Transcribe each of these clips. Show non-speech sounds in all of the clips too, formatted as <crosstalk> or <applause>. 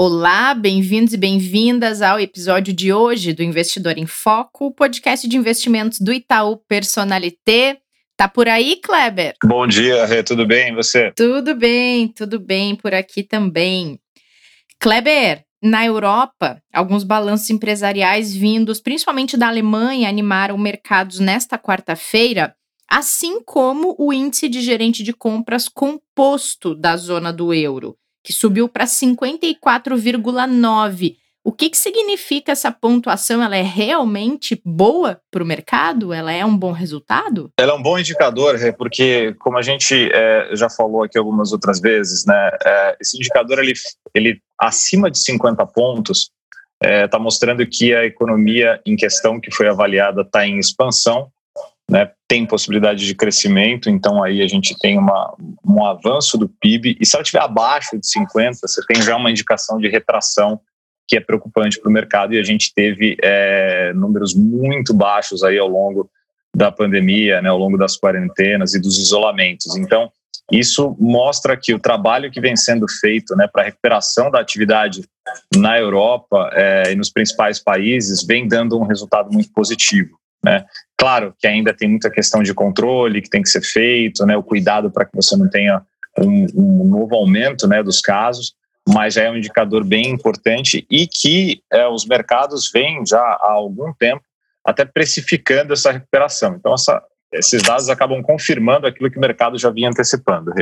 Olá, bem-vindos e bem-vindas ao episódio de hoje do Investidor em Foco, o podcast de investimentos do Itaú Personalité. Tá por aí, Kleber? Bom dia, Rê, tudo bem? E você? Tudo bem, tudo bem por aqui também. Kleber, na Europa, alguns balanços empresariais vindos, principalmente da Alemanha, animaram mercados nesta quarta-feira, assim como o índice de gerente de compras composto da zona do euro que subiu para 54,9. O que, que significa essa pontuação? Ela é realmente boa para o mercado? Ela é um bom resultado? Ela é um bom indicador, porque como a gente é, já falou aqui algumas outras vezes, né, é, esse indicador ele, ele acima de 50 pontos está é, tá mostrando que a economia em questão que foi avaliada está em expansão né, tem possibilidade de crescimento, então aí a gente tem uma, um avanço do PIB, e se ela estiver abaixo de 50, você tem já uma indicação de retração que é preocupante para o mercado, e a gente teve é, números muito baixos aí ao longo da pandemia, né, ao longo das quarentenas e dos isolamentos. Então, isso mostra que o trabalho que vem sendo feito né, para a recuperação da atividade na Europa é, e nos principais países vem dando um resultado muito positivo. Né? Claro que ainda tem muita questão de controle que tem que ser feito, né? o cuidado para que você não tenha um, um, novo aumento né, dos casos, mas já é um indicador bem importante e que é, os mercados vêm já há algum tempo até precificando essa recuperação. Então, essa, esses dados acabam confirmando aquilo que o mercado já vinha antecipando.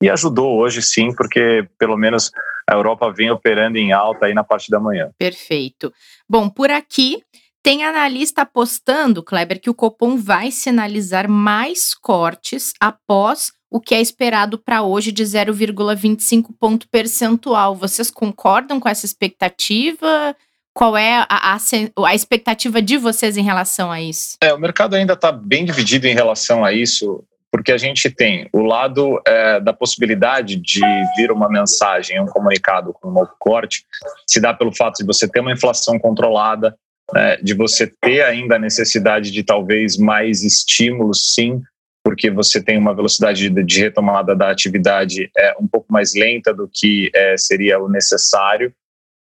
E ajudou hoje, sim, porque pelo menos a Europa vem operando em alta aí na parte da manhã. Perfeito. Bom, por aqui tem analista apostando, Kleber, que o Copom vai sinalizar mais cortes após o que é esperado para hoje de 0,25 ponto percentual. Vocês concordam com essa expectativa? Qual é a, a, a expectativa de vocês em relação a isso? É, o mercado ainda está bem dividido em relação a isso, porque a gente tem o lado é, da possibilidade de vir uma mensagem, um comunicado com um novo corte, se dá pelo fato de você ter uma inflação controlada, né, de você ter ainda a necessidade de talvez mais estímulos, sim, porque você tem uma velocidade de, retomada da atividade é, um pouco mais lenta do que é, seria o necessário.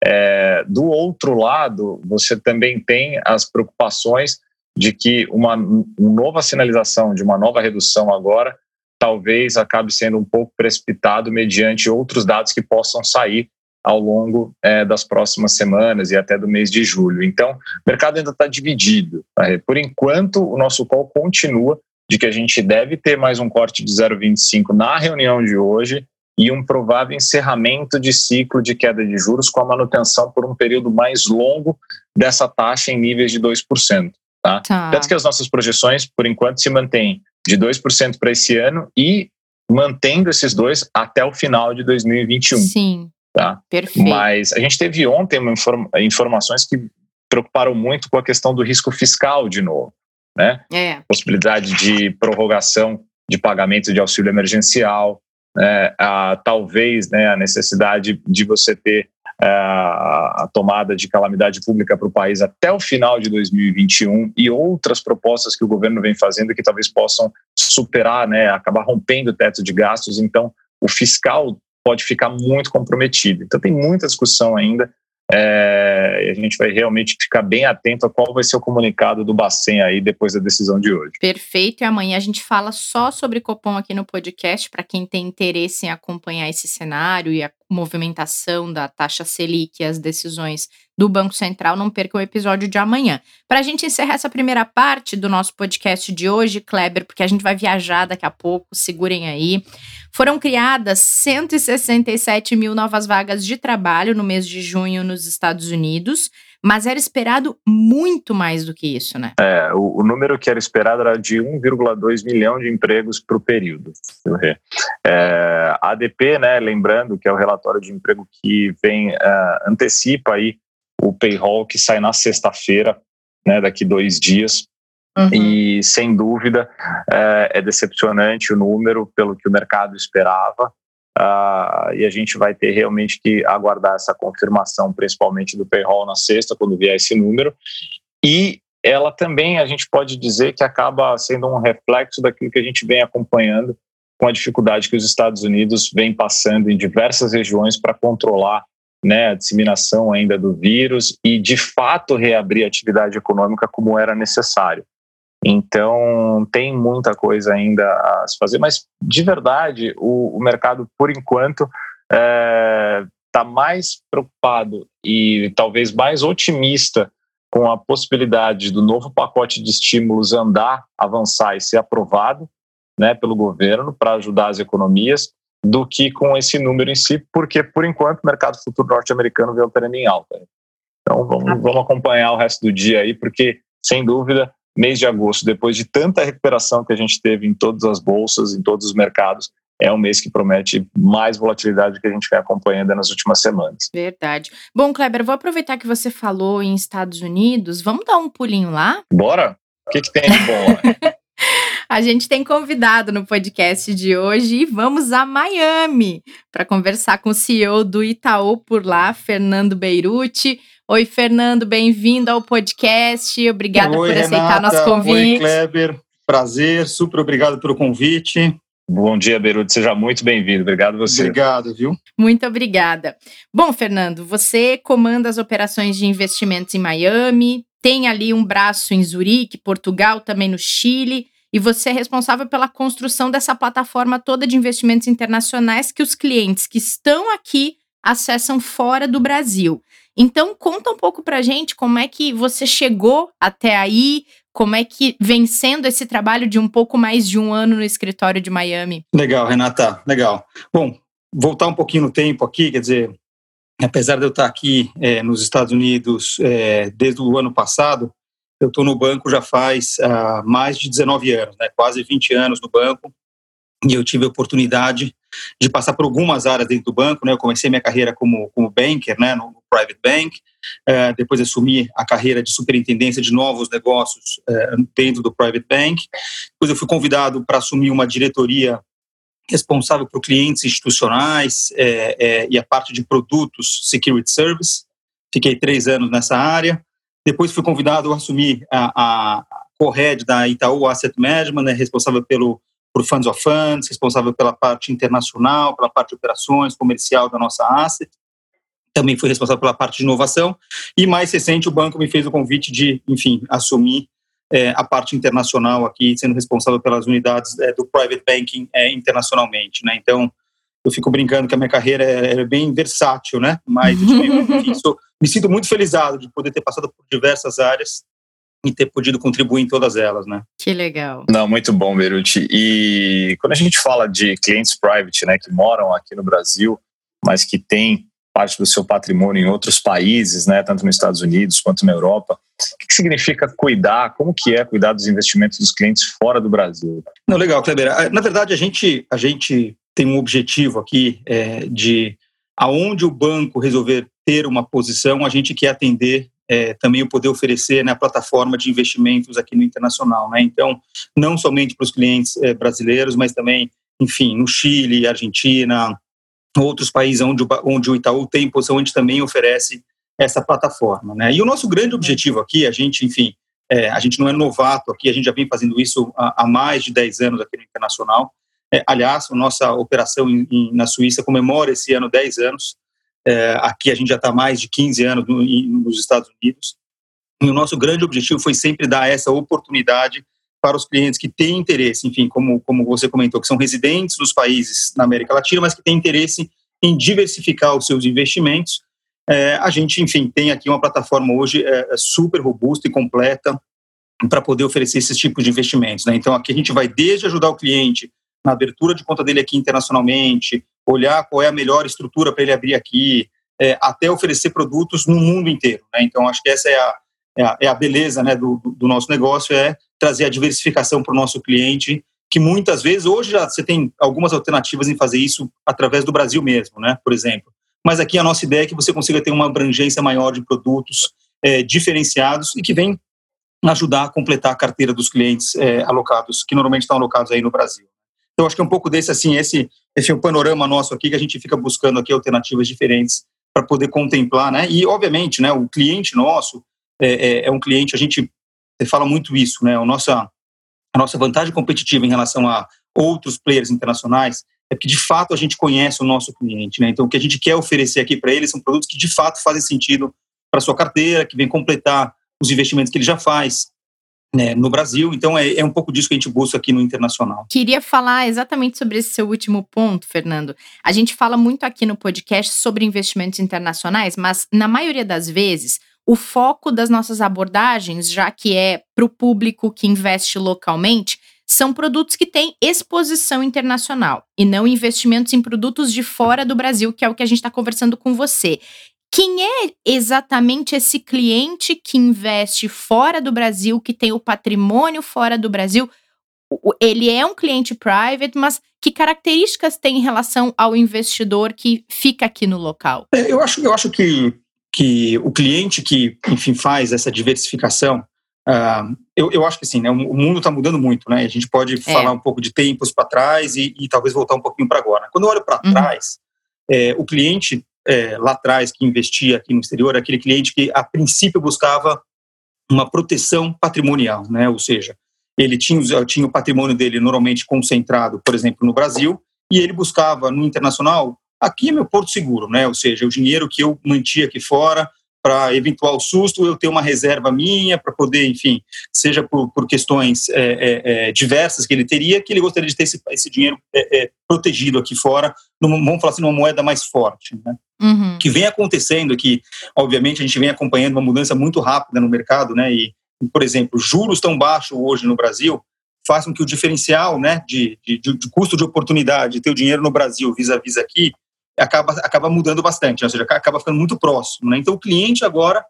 É, do outro lado, você também tem as preocupações de que uma, uma nova sinalização de uma nova redução agora talvez acabe sendo um pouco precipitado mediante outros dados que possam sair ao longo é, das próximas semanas e até do mês de julho. Então, o mercado ainda está dividido. Tá? Por enquanto, o nosso call continua de que a gente deve ter mais um corte de 0,25 na reunião de hoje e um provável encerramento de ciclo de queda de juros com a manutenção por um período mais longo dessa taxa em níveis de 2%. Tá? Tá. Tanto que as nossas projeções, por enquanto, se mantêm de 2% para esse ano e mantendo esses dois até o final de 2021. Sim. Tá? Perfeito. Mas a gente teve ontem inform informações que preocuparam muito com a questão do risco fiscal de novo. Né? É. Possibilidade de prorrogação de pagamento de auxílio emergencial, né? a, talvez né, a necessidade de você ter a, é, a tomada de calamidade pública para o país até o final de 2021 e outras propostas que o governo vem fazendo que talvez possam superar, né, acabar rompendo o teto de gastos. Então, o fiscal pode ficar muito comprometido. Então tem muita discussão ainda. É, a gente vai realmente ficar bem atento a qual vai ser o comunicado do Bacen aí depois da decisão de hoje. Perfeito. E amanhã a gente fala só sobre Copom aqui no podcast para quem tem interesse em acompanhar esse cenário e a movimentação da taxa Selic e as decisões do Banco Central, não perca o episódio de amanhã. Para a gente encerrar essa primeira parte do nosso podcast de hoje, Kleber, porque a gente vai viajar daqui a pouco, segurem aí. Foram criadas 167 mil novas vagas de trabalho no mês de junho nos Estados Unidos. Mas era esperado muito mais do que isso, né? É, o, o número que era esperado era de 1,2 milhão de empregos para o período. É, a ADP, né, lembrando que é o relatório de emprego que vem uh, antecipa aí o payroll que sai na sexta-feira, né, daqui dois dias. Uhum. E, sem dúvida, é, é, decepcionante o número pelo que o mercado esperava. Uh, e a gente vai ter realmente que aguardar essa confirmação, principalmente do payroll na sexta, quando vier esse número. E ela também, a gente pode dizer que acaba sendo um reflexo daquilo que a gente vem acompanhando com a dificuldade que os Estados Unidos vem passando em diversas regiões para controlar né, a disseminação ainda do vírus e, de fato, reabrir a atividade econômica como era necessário. Então, tem muita coisa ainda a se fazer, mas, de verdade, o, o mercado, por enquanto, está é, tá mais preocupado e talvez mais otimista com a possibilidade do novo pacote de estímulos andar, avançar e ser aprovado né, pelo governo para ajudar as economias, do que com esse número em si, porque, por enquanto, o mercado futuro norte-americano vem operando em alta. Então, vamos, vamos acompanhar o resto do dia aí, porque, sem dúvida, mês de agosto, depois de tanta recuperação que a gente teve em todas as bolsas, em todos os mercados, é um mês que promete mais volatilidade que a gente vem acompanhando nas últimas semanas. Verdade. Bom, Kleber, vou aproveitar que você falou em Estados Unidos. Vamos dar um pulinho lá? Bora! O que, que tem de bom lá? <laughs> A gente tem convidado no podcast de hoje e vamos a Miami para conversar com o CEO do Itaú por lá, Fernando Beirute. Oi, Fernando, bem-vindo ao podcast. Obrigada Oi, por Renata. aceitar nosso convite. Oi, Kleber. Prazer, super obrigado pelo convite. Bom dia, Beirute. Seja muito bem-vindo. Obrigado você. Obrigado, viu? Muito obrigada. Bom, Fernando, você comanda as operações de investimentos em Miami, tem ali um braço em Zurique, Portugal, também no Chile e você é responsável pela construção dessa plataforma toda de investimentos internacionais que os clientes que estão aqui acessam fora do Brasil. Então, conta um pouco para gente como é que você chegou até aí, como é que vem sendo esse trabalho de um pouco mais de um ano no escritório de Miami. Legal, Renata, legal. Bom, voltar um pouquinho no tempo aqui, quer dizer, apesar de eu estar aqui é, nos Estados Unidos é, desde o ano passado, eu estou no banco já faz uh, mais de 19 anos, né, quase 20 anos no banco, e eu tive a oportunidade de passar por algumas áreas dentro do banco. Né, eu comecei minha carreira como, como banker né, no private bank, uh, depois assumi a carreira de superintendência de novos negócios uh, dentro do private bank. Depois eu fui convidado para assumir uma diretoria responsável por clientes institucionais é, é, e a parte de produtos security service. Fiquei três anos nessa área. Depois fui convidado a assumir a, a co-head da Itaú Asset Management, né, responsável pelo por Funds of Funds, responsável pela parte internacional, pela parte de operações, comercial da nossa asset. Também fui responsável pela parte de inovação. E mais recente, o banco me fez o convite de, enfim, assumir é, a parte internacional aqui, sendo responsável pelas unidades é, do private banking é, internacionalmente. Né? Então, eu fico brincando que a minha carreira é, é bem versátil, né? Mas, enfim, <laughs> sou, me sinto muito felizado de poder ter passado por diversas áreas e ter podido contribuir em todas elas, né? Que legal. Não, muito bom, Beruti. E quando a gente fala de clientes private, né, que moram aqui no Brasil, mas que têm parte do seu patrimônio em outros países, né, tanto nos Estados Unidos quanto na Europa, o que significa cuidar? Como que é cuidar dos investimentos dos clientes fora do Brasil? Não, legal, Kleber. Ah, na verdade, a gente, a gente tem um objetivo aqui é, de aonde o banco resolver ter uma posição, a gente quer atender é, também o poder oferecer né, plataforma de investimentos aqui no internacional. Né? Então, não somente para os clientes é, brasileiros, mas também, enfim, no Chile, Argentina, outros países onde onde o Itaú tem posição, gente também oferece essa plataforma. Né? E o nosso grande objetivo aqui, a gente, enfim, é, a gente não é novato aqui, a gente já vem fazendo isso há, há mais de 10 anos aqui no internacional, é, aliás, a nossa operação em, em, na Suíça comemora esse ano 10 anos. É, aqui a gente já está mais de 15 anos no, em, nos Estados Unidos. E o nosso grande objetivo foi sempre dar essa oportunidade para os clientes que têm interesse, enfim, como, como você comentou, que são residentes dos países na América Latina, mas que têm interesse em diversificar os seus investimentos. É, a gente, enfim, tem aqui uma plataforma hoje é, é super robusta e completa para poder oferecer esses tipos de investimentos. Né? Então, aqui a gente vai desde ajudar o cliente na abertura de conta dele aqui internacionalmente, olhar qual é a melhor estrutura para ele abrir aqui, é, até oferecer produtos no mundo inteiro. Né? Então, acho que essa é a, é a, é a beleza né, do, do, nosso negócio, é trazer a diversificação para o nosso cliente, que muitas vezes, hoje já você tem algumas alternativas em fazer isso através do Brasil mesmo, né? por exemplo. mas aqui a nossa ideia é que você consiga ter uma abrangência maior de produtos é, diferenciados e que vem ajudar a completar a carteira dos clientes é, alocados, que normalmente estão alocados aí no Brasil. Então, acho que é um pouco desse, assim, esse, esse é um panorama nosso aqui, que a gente fica buscando aqui alternativas diferentes para poder contemplar, né? E, obviamente, né, o cliente nosso é, é, é um cliente, a gente fala muito isso, né? A nossa, a nossa vantagem competitiva em relação a outros players internacionais é que, de fato, a gente conhece o nosso cliente, né? Então, o que a gente quer oferecer aqui para eles são produtos que, de fato, fazem sentido para sua carteira, que vem completar os investimentos que ele já faz, né, no Brasil. Então, é, é, um pouco disso que a gente busca aqui no internacional. Queria falar exatamente sobre esse seu último ponto, Fernando. A gente fala muito aqui no podcast sobre investimentos internacionais, mas na maioria das vezes. O foco das nossas abordagens, já que é para o público que investe localmente, são produtos que têm exposição internacional e não investimentos em produtos de fora do Brasil, que é o que a gente está conversando com você. Quem é exatamente esse cliente que investe fora do Brasil, que tem o patrimônio fora do Brasil? Ele é um cliente private, mas que características tem em relação ao investidor que fica aqui no local? É, eu acho, eu acho que, que o cliente que, enfim, faz essa diversificação, uh, eu, eu acho que sim, né, o mundo está mudando muito, né? A gente pode é. falar um pouco de tempos para trás e, e, talvez voltar um pouquinho para agora. Quando eu olho para uhum. trás, é, o cliente é, lá atrás que investia aqui no exterior, aquele cliente que a princípio buscava uma proteção patrimonial, né? Ou seja, ele tinha, tinha o patrimônio dele normalmente concentrado, por exemplo, no Brasil, e ele buscava no internacional, aqui é meu porto seguro, né? Ou seja, o dinheiro que eu mantia aqui fora para eventual susto, eu ter uma reserva minha para poder, enfim, seja por, por questões é, é, é, diversas que ele teria, que ele gostaria de ter esse, esse dinheiro é, é, protegido aqui fora, numa, vamos falar assim, numa moeda mais forte. Né? Uhum. que vem acontecendo aqui, obviamente a gente vem acompanhando uma mudança muito rápida no mercado, né? E, por exemplo, juros tão baixos hoje no Brasil faz com que o diferencial, né, de, de, de custo de oportunidade, de ter o dinheiro no Brasil vis-a-vis aqui, acaba, acaba mudando bastante, ou seja, acaba ficando muito próximo. Né? Então, o cliente agora,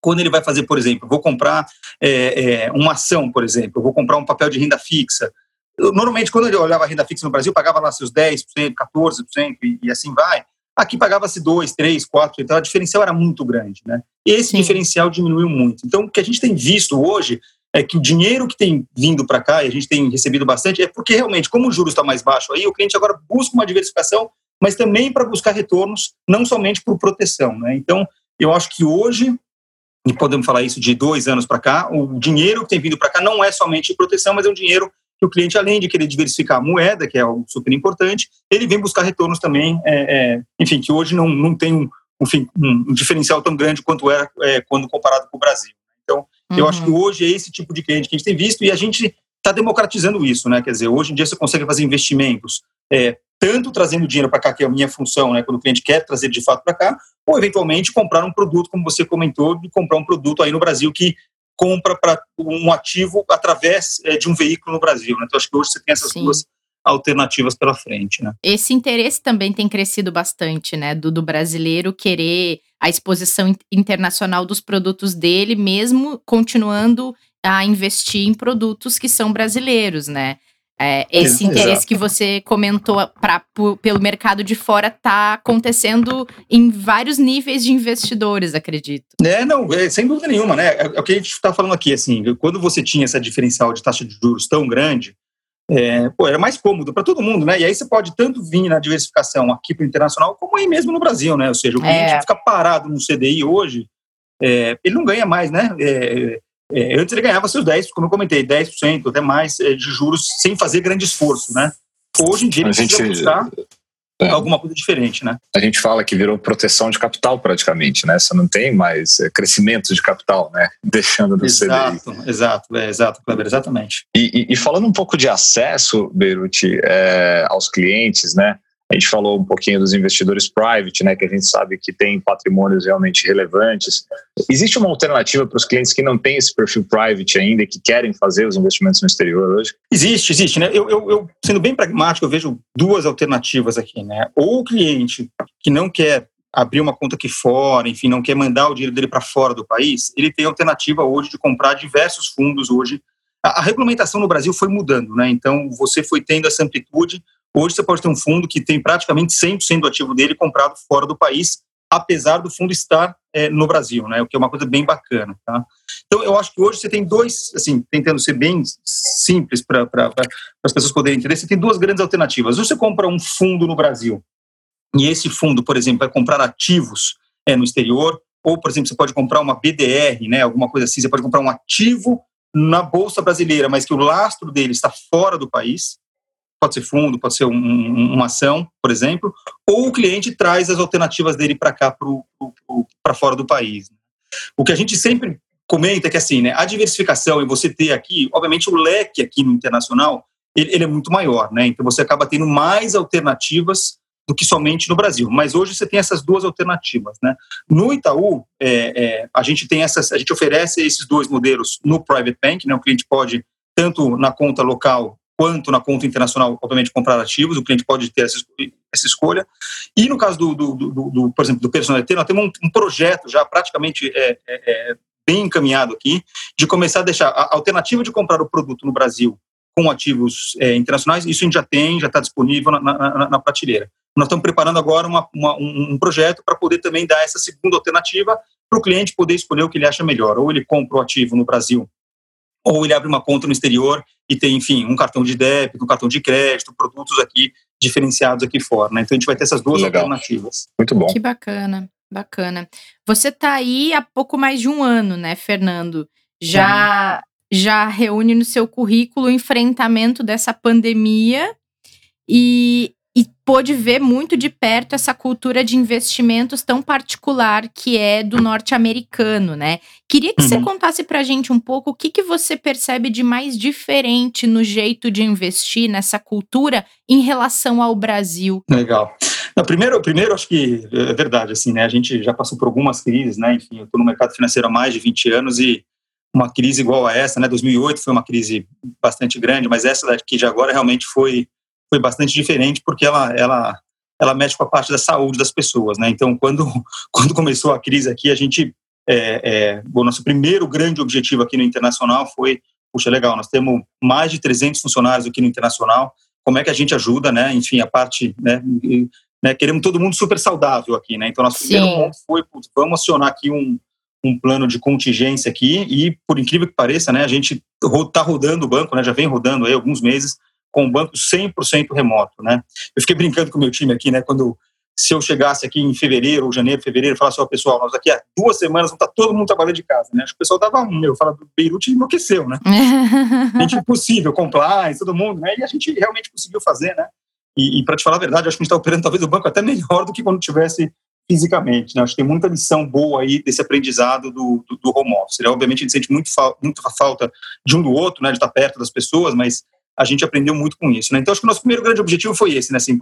quando ele vai fazer, por exemplo, vou comprar é, é, uma ação, por exemplo, vou comprar um papel de renda fixa. Eu, normalmente, quando ele olhava a renda fixa no Brasil, pagava lá seus 10%, 14% e, e assim vai. Aqui pagava-se 2, 3, 4, então a diferencial era muito grande. Né? Esse Sim. diferencial diminuiu muito. Então, o que a gente tem visto hoje é que o dinheiro que tem vindo para cá, e a gente tem recebido bastante, é porque realmente, como o juros está mais baixo aí, o cliente agora busca uma diversificação mas também para buscar retornos, não somente por proteção. Né? Então, eu acho que hoje, e podemos falar isso de dois anos para cá, o dinheiro que tem vindo para cá não é somente proteção, mas é um dinheiro que o cliente, além de querer diversificar a moeda, que é algo super importante, ele vem buscar retornos também, é, é, enfim, que hoje não, não tem um, enfim, um, diferencial tão grande quanto era é, quando comparado com o Brasil. Então, uhum. eu acho que hoje é esse tipo de cliente que a gente tem visto e a gente está democratizando isso, né? Quer dizer, hoje em dia você consegue fazer investimentos é, tanto trazendo dinheiro para cá, que é a minha função, né, quando o cliente quer trazer de fato para cá, ou eventualmente comprar um produto, como você comentou, de comprar um produto aí no Brasil que compra para um ativo através é, de um veículo no Brasil. Né? Então, acho que hoje você tem essas Sim. duas alternativas pela frente. Né? Esse interesse também tem crescido bastante, né, do, do brasileiro querer a exposição internacional dos produtos dele, mesmo continuando a investir em produtos que são brasileiros, né? É, esse interesse Exato. que você comentou pra, pelo mercado de fora está acontecendo em vários níveis de investidores, acredito. É, não, é, sem dúvida nenhuma, né? É, é o que a gente está falando aqui, assim, quando você tinha essa diferencial de taxa de juros tão grande, é, pô, era mais cômodo para todo mundo, né? E aí você pode tanto vir na diversificação aqui para o internacional, como aí mesmo no Brasil, né? Ou seja, o cliente é. fica parado no CDI hoje, é, ele não ganha mais, né? É, é, antes ele ganhava seus 10, como eu comentei, 10%, até mais é, de juros, sem fazer grande esforço, né? Hoje em dia ele a precisa gente, buscar é, alguma coisa diferente, né? A gente fala que virou proteção de capital praticamente, né? Você não tem mais é, crescimento de capital, né? <laughs> Deixando no exato, CDI. Exato, é, exato, Kleber, exatamente. E, e, e, falando um pouco de acesso, Beirute, é, aos clientes, né? A gente falou um pouquinho dos investidores private, né, que a gente sabe que tem patrimônios realmente relevantes. Existe uma alternativa para os clientes que não têm esse perfil private ainda e que querem fazer os investimentos no exterior hoje? Existe, existe. Né? Eu, eu, eu, sendo bem pragmático, eu vejo duas alternativas aqui. Né? Ou o cliente que não quer abrir uma conta aqui fora, enfim, não quer mandar o dinheiro dele para fora do país, ele tem a alternativa hoje de comprar diversos fundos hoje. A, a regulamentação no Brasil foi mudando, né? Então, você foi tendo essa amplitude Hoje você pode ter um fundo que tem praticamente 100% do ativo dele comprado fora do país, apesar do fundo estar é, no Brasil, né? O que é uma coisa bem bacana, tá? Então, eu acho que hoje você tem dois, assim, tentando ser bem simples para as pessoas poderem entender, você tem duas grandes alternativas. Ou você compra um fundo no Brasil, e esse fundo, por exemplo, vai comprar ativos é, no exterior, ou, por exemplo, você pode comprar uma BDR, né, alguma coisa assim, você pode comprar um ativo na Bolsa Brasileira, mas que o lastro dele está fora do país, pode ser fundo, pode ser um, uma ação, por exemplo, ou o cliente traz as alternativas dele para cá, para fora do país. O que a gente sempre comenta é que assim, né, a diversificação e você ter aqui, obviamente o leque aqui no internacional, ele, ele é muito maior, né? Então você acaba tendo mais alternativas do que somente no Brasil. Mas hoje você tem essas duas alternativas, né? No Itaú, é, é, a gente tem essas, a gente oferece esses dois modelos no private bank, né? O cliente pode tanto na conta local quanto na conta internacional, obviamente, comprar ativos, o cliente pode ter essa, essa escolha. E no caso do, do, do, do por exemplo, do nós temos um, um projeto já praticamente é, é, é bem encaminhado aqui, de começar a deixar a alternativa de comprar o produto no Brasil com ativos é, internacionais, isso a gente já tem, já está disponível na, na, na, prateleira. Nós estamos preparando agora uma, uma, um, um projeto para poder também dar essa segunda alternativa para o cliente poder escolher o que ele acha melhor. Ou ele compra o ativo no Brasil, ou ele abre uma conta no exterior e tem, enfim, um cartão de débito, um cartão de crédito, produtos aqui diferenciados aqui fora. Né? Então a gente vai ter essas duas Legal. alternativas. Muito bom. Que bacana. Bacana. Você está aí há pouco mais de um ano, né, Fernando? Já já reúne no seu currículo o enfrentamento dessa pandemia e, e pôde ver muito de perto essa cultura de investimentos tão particular que é do norte-americano, né? Queria que uhum. você contasse para a gente um pouco o que, que você percebe de mais diferente no jeito de investir nessa cultura em relação ao Brasil. Legal. Não, primeiro, primeiro, acho que é verdade, assim, né? A gente já passou por algumas crises, né? Enfim, eu estou no mercado financeiro há mais de 20 anos e uma crise igual a essa, né? 2008 foi uma crise bastante grande, mas essa daqui de agora realmente foi foi bastante diferente porque ela ela ela mexe com a parte da saúde das pessoas, né? Então, quando <laughs> quando começou a crise aqui, a gente é, é, o nosso primeiro grande objetivo aqui no internacional foi, puxa, legal, nós temos mais de 300 funcionários aqui no internacional. Como é que a gente ajuda, né? Enfim, a parte, né? né, queremos todo mundo super saudável aqui, né? Então, nosso Sim. primeiro ponto foi, putz, vamos acionar aqui um, um plano de contingência aqui e, por incrível que pareça, né, a gente está rodando o banco, né, já vem rodando aí alguns meses com o banco 100% remoto, né? Eu fiquei brincando com o meu time aqui, né, quando se eu chegasse aqui em fevereiro ou janeiro, fevereiro, falasse, ó, pessoal, nós daqui a duas semanas vamos estar tá todo mundo trabalhando de casa, né? Acho que o pessoal dava um, meu, fala do Beirute enlouqueceu, né? a <laughs> gente impossível, compliance, todo mundo, né? E a gente realmente conseguiu fazer, né? E, e para te falar a verdade, acho que a gente está operando talvez o banco até melhor do que quando tivesse fisicamente. Né? Acho que tem muita lição boa aí desse aprendizado do, do, do home office. Né? Obviamente, a gente sente muito, fa muito falta de um do outro, né? de estar perto das pessoas, mas a gente aprendeu muito com isso. Né? Então, acho que o nosso primeiro grande objetivo foi esse, né? assim,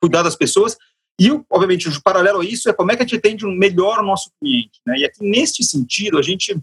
cuidar das pessoas. E, obviamente, o paralelo a isso é como é que a gente atende melhor o nosso cliente. Né? E aqui, neste sentido, a gente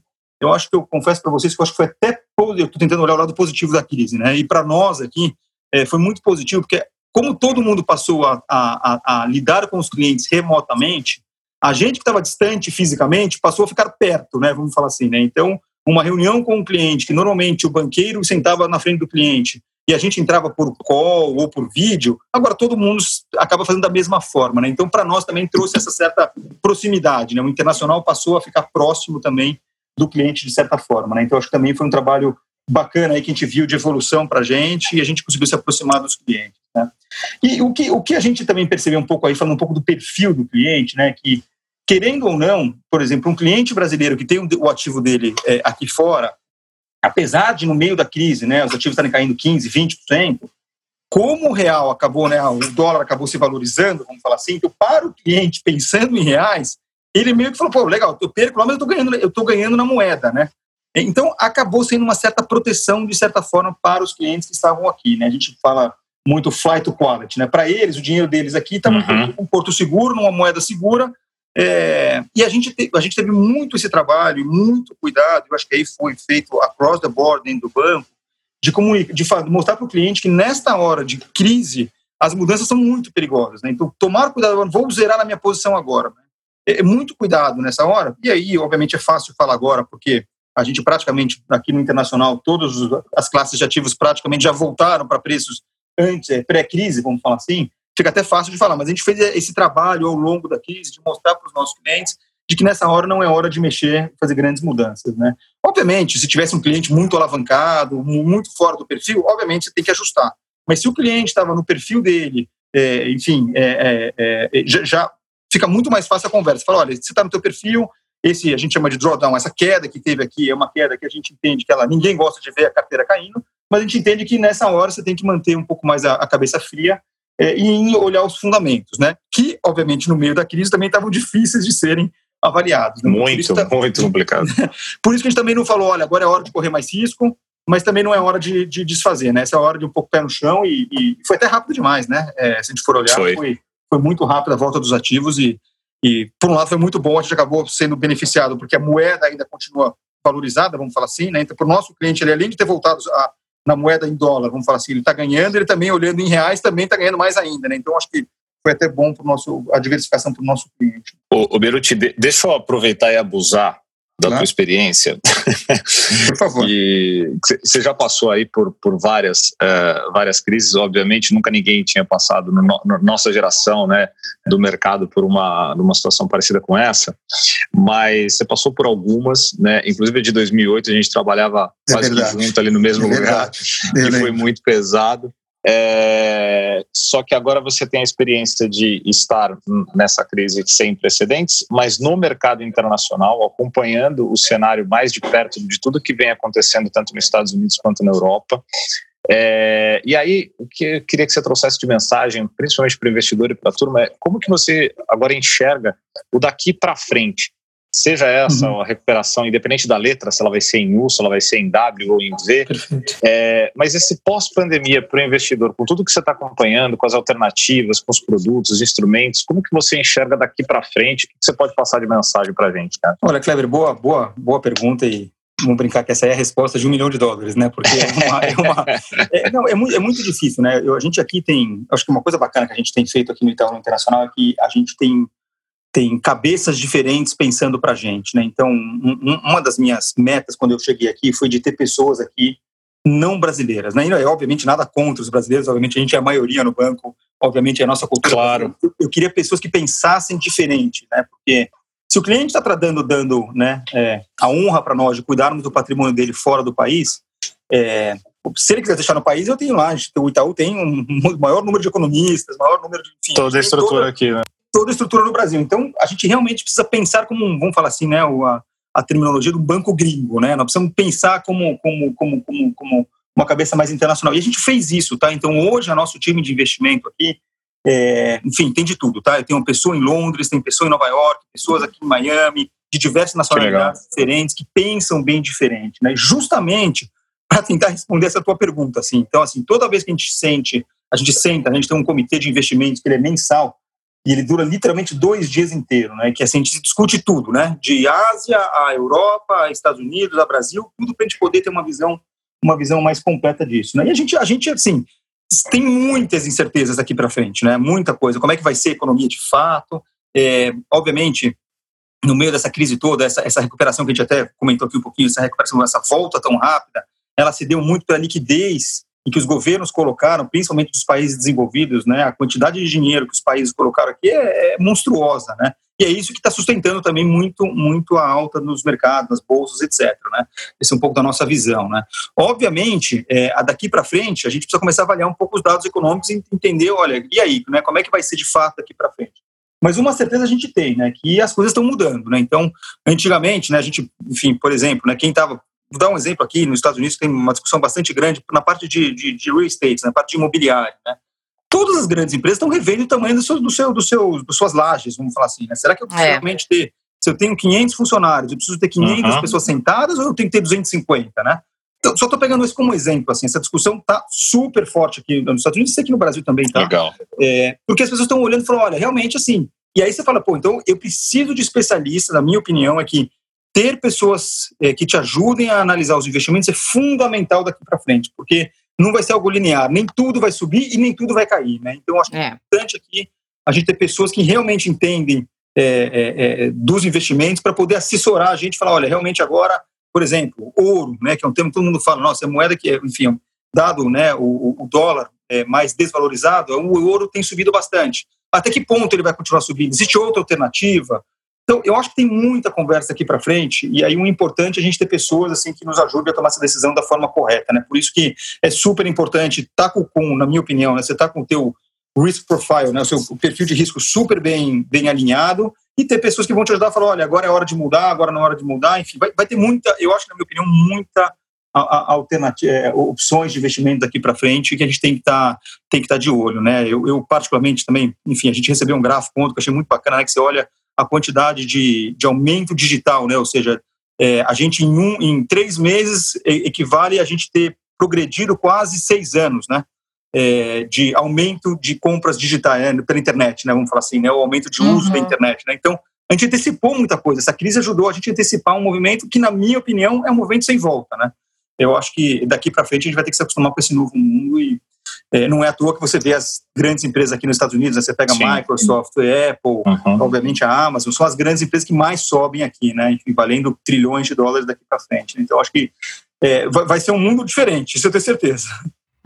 eu acho que eu confesso para vocês que eu acho que foi até eu estou tentando olhar o lado positivo da crise, né? E para nós aqui é, foi muito positivo porque como todo mundo passou a, a, a, lidar com os clientes remotamente, a gente que estava distante fisicamente passou a ficar perto, né? Vamos falar assim, né? Então, uma reunião com o cliente, que normalmente o banqueiro sentava na frente do cliente e a gente entrava por call ou por vídeo, agora todo mundo acaba fazendo da mesma forma, né? Então, para nós também trouxe essa certa proximidade, né? O internacional passou a ficar próximo também do cliente de certa forma, né? Então, acho que também foi um trabalho bacana aí que a gente viu de evolução para a gente e a gente conseguiu se aproximar dos clientes. Né? E o que, o que a gente também percebeu um pouco aí, falando um pouco do perfil do cliente, né, que querendo ou não, por exemplo, um cliente brasileiro que tem o ativo dele é, aqui fora, apesar de no meio da crise, né, os ativos estarem caindo 15, 20%, como o real acabou, né, o dólar acabou se valorizando, vamos falar assim, então para o cliente pensando em reais, ele meio que falou, pô, legal, eu perco lá, mas eu estou ganhando, eu tô ganhando na moeda, né? Então, acabou sendo uma certa proteção, de certa forma, para os clientes que estavam aqui. Né? A gente fala muito flight to quality. Né? Para eles, o dinheiro deles aqui está uhum. um porto seguro, numa moeda segura. É, e a gente, te, a gente teve muito esse trabalho, muito cuidado, eu acho que aí foi feito across the board dentro do banco, de, comunicar, de mostrar para o cliente que nesta hora de crise, as mudanças são muito perigosas. Né? Então, tomar cuidado, vou zerar na minha posição agora. Né? É, é muito cuidado nessa hora. E aí, obviamente, é fácil falar agora, porque a gente praticamente, aqui no internacional, todas as classes de ativos praticamente já voltaram para preços antes, é, pré-crise, vamos falar assim, fica até fácil de falar, mas a gente fez esse trabalho ao longo da crise de mostrar para os nossos clientes de que nessa hora não é hora de mexer, fazer grandes mudanças, né? Obviamente, se tivesse um cliente muito alavancado, muito fora do perfil, obviamente você tem que ajustar. Mas se o cliente estava no perfil dele, é, enfim, é, é, é já, já, fica muito mais fácil a conversa. Fala, olha, você está no teu perfil, esse a gente chama de drawdown, essa queda que teve aqui é uma queda que a gente entende que ela ninguém gosta de ver a carteira caindo, mas a gente entende que nessa hora você tem que manter um pouco mais a, a cabeça fria é, e olhar os fundamentos, né? Que obviamente no meio da crise também estavam difíceis de serem avaliados. Né? Muito, tá... muito complicado. <laughs> Por isso que a gente também não falou, olha, agora é hora de correr mais risco, mas também não é hora de, de desfazer, né? Essa é a hora de um pouco pé no chão e, e foi até rápido demais, né? É, se a gente for olhar, foi. foi. Foi, muito rápido a volta dos ativos e, e, por um lado, foi muito bom, a gente acabou sendo beneficiado, porque a moeda ainda continua valorizada, vamos falar assim, né? Então, para o nosso cliente, ele além de ter voltado a, na moeda em dólar, vamos falar assim, ele está ganhando, ele também olhando em reais, também está ganhando mais ainda, né? Então, acho que foi até bom para a diversificação para o nosso cliente. O Beruti, deixa eu aproveitar e abusar da tua experiência. Por favor. <laughs> você já passou aí por, por várias, uh, várias crises, obviamente, nunca ninguém tinha passado, no, no, nossa geração, né, do mercado por uma, uma situação parecida com essa, mas você passou por algumas, né, inclusive de 2008 a gente trabalhava é quase junto ali no mesmo é lugar, <laughs> e foi muito pesado. É, só que agora você tem a experiência de estar nessa crise sem precedentes, mas no mercado internacional, acompanhando o cenário mais de perto de tudo que vem acontecendo, tanto nos Estados Unidos quanto na Europa. É, e aí, o que eu queria que você trouxesse de mensagem, principalmente para o investidor e para a turma, é como que você agora enxerga o daqui para frente? Seja essa uhum. a recuperação, independente da letra, se ela vai ser em U, se ela vai ser em W ou em V. É, mas esse pós-pandemia para o investidor, com tudo que você está acompanhando, com as alternativas, com os produtos, os instrumentos, como que você enxerga daqui para frente? O que você pode passar de mensagem para a gente, cara? Olha, Cleber, boa, boa, boa pergunta e vamos brincar que essa é a resposta de um milhão de dólares, né? Porque é, uma, é, uma, é, não, é, muito, é muito difícil, né? Eu, a gente aqui tem, acho que uma coisa bacana que a gente tem feito aqui no Itaú Internacional é que a gente tem tem cabeças diferentes pensando para a gente, né? Então, um, uma das minhas metas quando eu cheguei aqui foi de ter pessoas aqui não brasileiras, né? E, é, obviamente nada contra os brasileiros, obviamente a gente é a maioria no banco, obviamente é a nossa cultura. Claro. Eu, queria pessoas que pensassem diferente, né? Porque se o cliente está dando, dando né, é, a honra para nós de cuidarmos do patrimônio dele fora do país, é, se ele quiser deixar no país, eu tenho lá. O Itaú tem um maior número de economistas, maior número de. Enfim, toda a estrutura toda, aqui, né? Toda a estrutura no Brasil. Então, a gente realmente precisa pensar como, vamos falar assim, né, a, a terminologia do banco gringo, né? Nós precisamos pensar como, como, como, como, como uma cabeça mais internacional. E a gente fez isso, tá? Então, hoje, o nosso time de investimento aqui, é, enfim, tem de tudo, tá? Eu tenho uma pessoa em Londres, tem pessoa em Nova York, pessoas aqui em Miami, de diversas nacionalidades diferentes, que pensam bem diferente, né? Justamente para tentar responder essa tua pergunta, assim. Então, assim, toda vez que a gente sente, a gente senta, a gente tem um comitê de investimentos que ele é mensal, e ele dura literalmente dois dias inteiros, né? Que assim, a gente discute tudo, né? De Ásia a Europa, a Estados Unidos, a Brasil, tudo para a gente poder ter uma visão, uma visão mais completa disso, né? E a gente, a gente assim, tem muitas incertezas aqui para frente, né? Muita coisa. Como é que vai ser a economia de fato? É, obviamente, no meio dessa crise toda, essa, essa recuperação que a gente até comentou aqui um pouquinho, essa recuperação, essa volta tão rápida, ela se deu muito pela liquidez e que os governos colocaram, principalmente dos países desenvolvidos, né, a quantidade de dinheiro que os países colocaram aqui é, é monstruosa, né? E é isso que está sustentando também muito, muito a alta nos mercados, nas bolsas, etc. Né? Esse é um pouco da nossa visão. Né? Obviamente, é, daqui para frente, a gente precisa começar a avaliar um pouco os dados econômicos e entender, olha, e aí, né, como é que vai ser de fato daqui para frente? Mas uma certeza a gente tem, né, que as coisas estão mudando, né? Então, antigamente, né, a gente, enfim, por exemplo, né, quem estava Vou dar um exemplo aqui, nos Estados Unidos tem uma discussão bastante grande na parte de, de, de real estate, na parte de imobiliário, né? Todas as grandes empresas estão revendo o tamanho do seu, do seu, do seu, das suas lajes, vamos falar assim, né? Será que eu preciso é. realmente ter, se eu tenho 500 funcionários, eu preciso ter 500 uhum. pessoas sentadas ou eu tenho que ter 250, né? Então, só estou pegando isso como exemplo, assim, essa discussão está super forte aqui nos Estados Unidos e aqui no Brasil também, tá? Legal. É, porque as pessoas estão olhando e falam, olha, realmente assim, e aí você fala, pô, então eu preciso de especialistas, na minha opinião, é que ter pessoas é, que te ajudem a analisar os investimentos é fundamental daqui para frente, porque não vai ser algo linear, nem tudo vai subir e nem tudo vai cair, né? Então, acho que é importante aqui a gente ter pessoas que realmente entendem é, é, é dos investimentos para poder assessorar a gente, falar, olha, realmente agora, por exemplo, ouro, né, que é um termo que todo mundo fala, nossa, é moeda que, enfim, dado né, o, o dólar é, mais desvalorizado, o ouro tem subido bastante. Até que ponto ele vai continuar subindo? Existe outra alternativa? Então, eu acho que tem muita conversa aqui para frente, e aí o importante é a gente ter pessoas assim que nos ajudem a tomar essa decisão da forma correta, né? Por isso que é super importante estar tá com, na minha opinião, né? Você tá com o teu risk profile, né? O seu perfil de risco super bem, bem alinhado, e ter pessoas que vão te ajudar a falar, olha, agora é hora de mudar, agora não é hora de mudar, enfim, vai, vai ter muita, eu acho, na minha opinião, muita alternativa, é, opções de investimento daqui para frente que a gente tem que estar tá, tem que tá de olho, né? Eu, eu, particularmente também, enfim, a gente recebeu um gráfico ontem que eu achei muito bacana, né? Que você olha a quantidade de, de aumento digital, né? Ou seja, é, a gente em, um, em três meses equivale a gente ter progredido quase seis anos, né? É, de aumento de compras digitais né, pela internet, né? Vamos falar assim, né? O aumento de uso uhum. da internet, né? Então a gente antecipou muita coisa. Essa crise ajudou a gente a antecipar um movimento que, na minha opinião, é um movimento sem volta, né? Eu acho que daqui para frente a gente vai ter que se acostumar com esse novo mundo e é, não é à toa que você vê as grandes empresas aqui nos Estados Unidos, né? você pega Sim. Microsoft, Apple, uhum. obviamente a Amazon, são as grandes empresas que mais sobem aqui, né? Enfim, valendo trilhões de dólares daqui para frente. Então, acho que é, vai ser um mundo diferente, isso eu tenho certeza.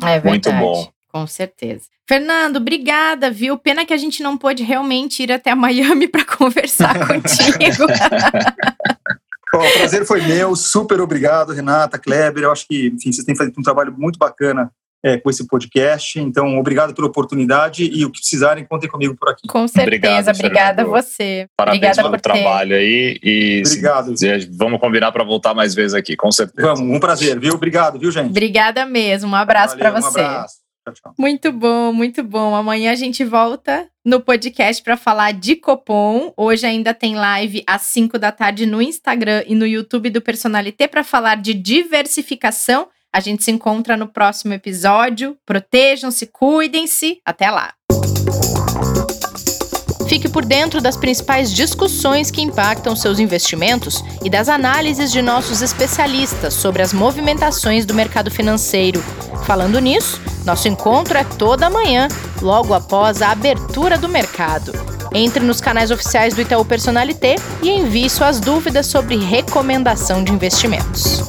É verdade. Muito bom. Com certeza. Fernando, obrigada, viu? Pena que a gente não pôde realmente ir até Miami para conversar <laughs> contigo. <laughs> Bom, o prazer foi meu, super obrigado, Renata, Kleber. Eu acho que, enfim, vocês têm feito um trabalho muito bacana é, com esse podcast. Então, obrigado pela oportunidade e o que precisarem, contem comigo por aqui. Com certeza, obrigado, obrigada a você. Parabéns obrigada pelo trabalho aí e obrigado. Vamos combinar para voltar mais vezes aqui, com certeza. Vamos, um prazer, viu? Obrigado, viu, gente? Obrigada mesmo. Um abraço para você. Um abraço. Tchau, tchau. Muito bom, muito bom. Amanhã a gente volta no podcast para falar de Copom. Hoje ainda tem live às 5 da tarde no Instagram e no YouTube do Personalité para falar de diversificação. A gente se encontra no próximo episódio. Protejam-se, cuidem-se. Até lá. Fique por dentro das principais discussões que impactam seus investimentos e das análises de nossos especialistas sobre as movimentações do mercado financeiro. Falando nisso, nosso encontro é toda manhã, logo após a abertura do mercado. Entre nos canais oficiais do Itaú Personalité e envie suas dúvidas sobre recomendação de investimentos.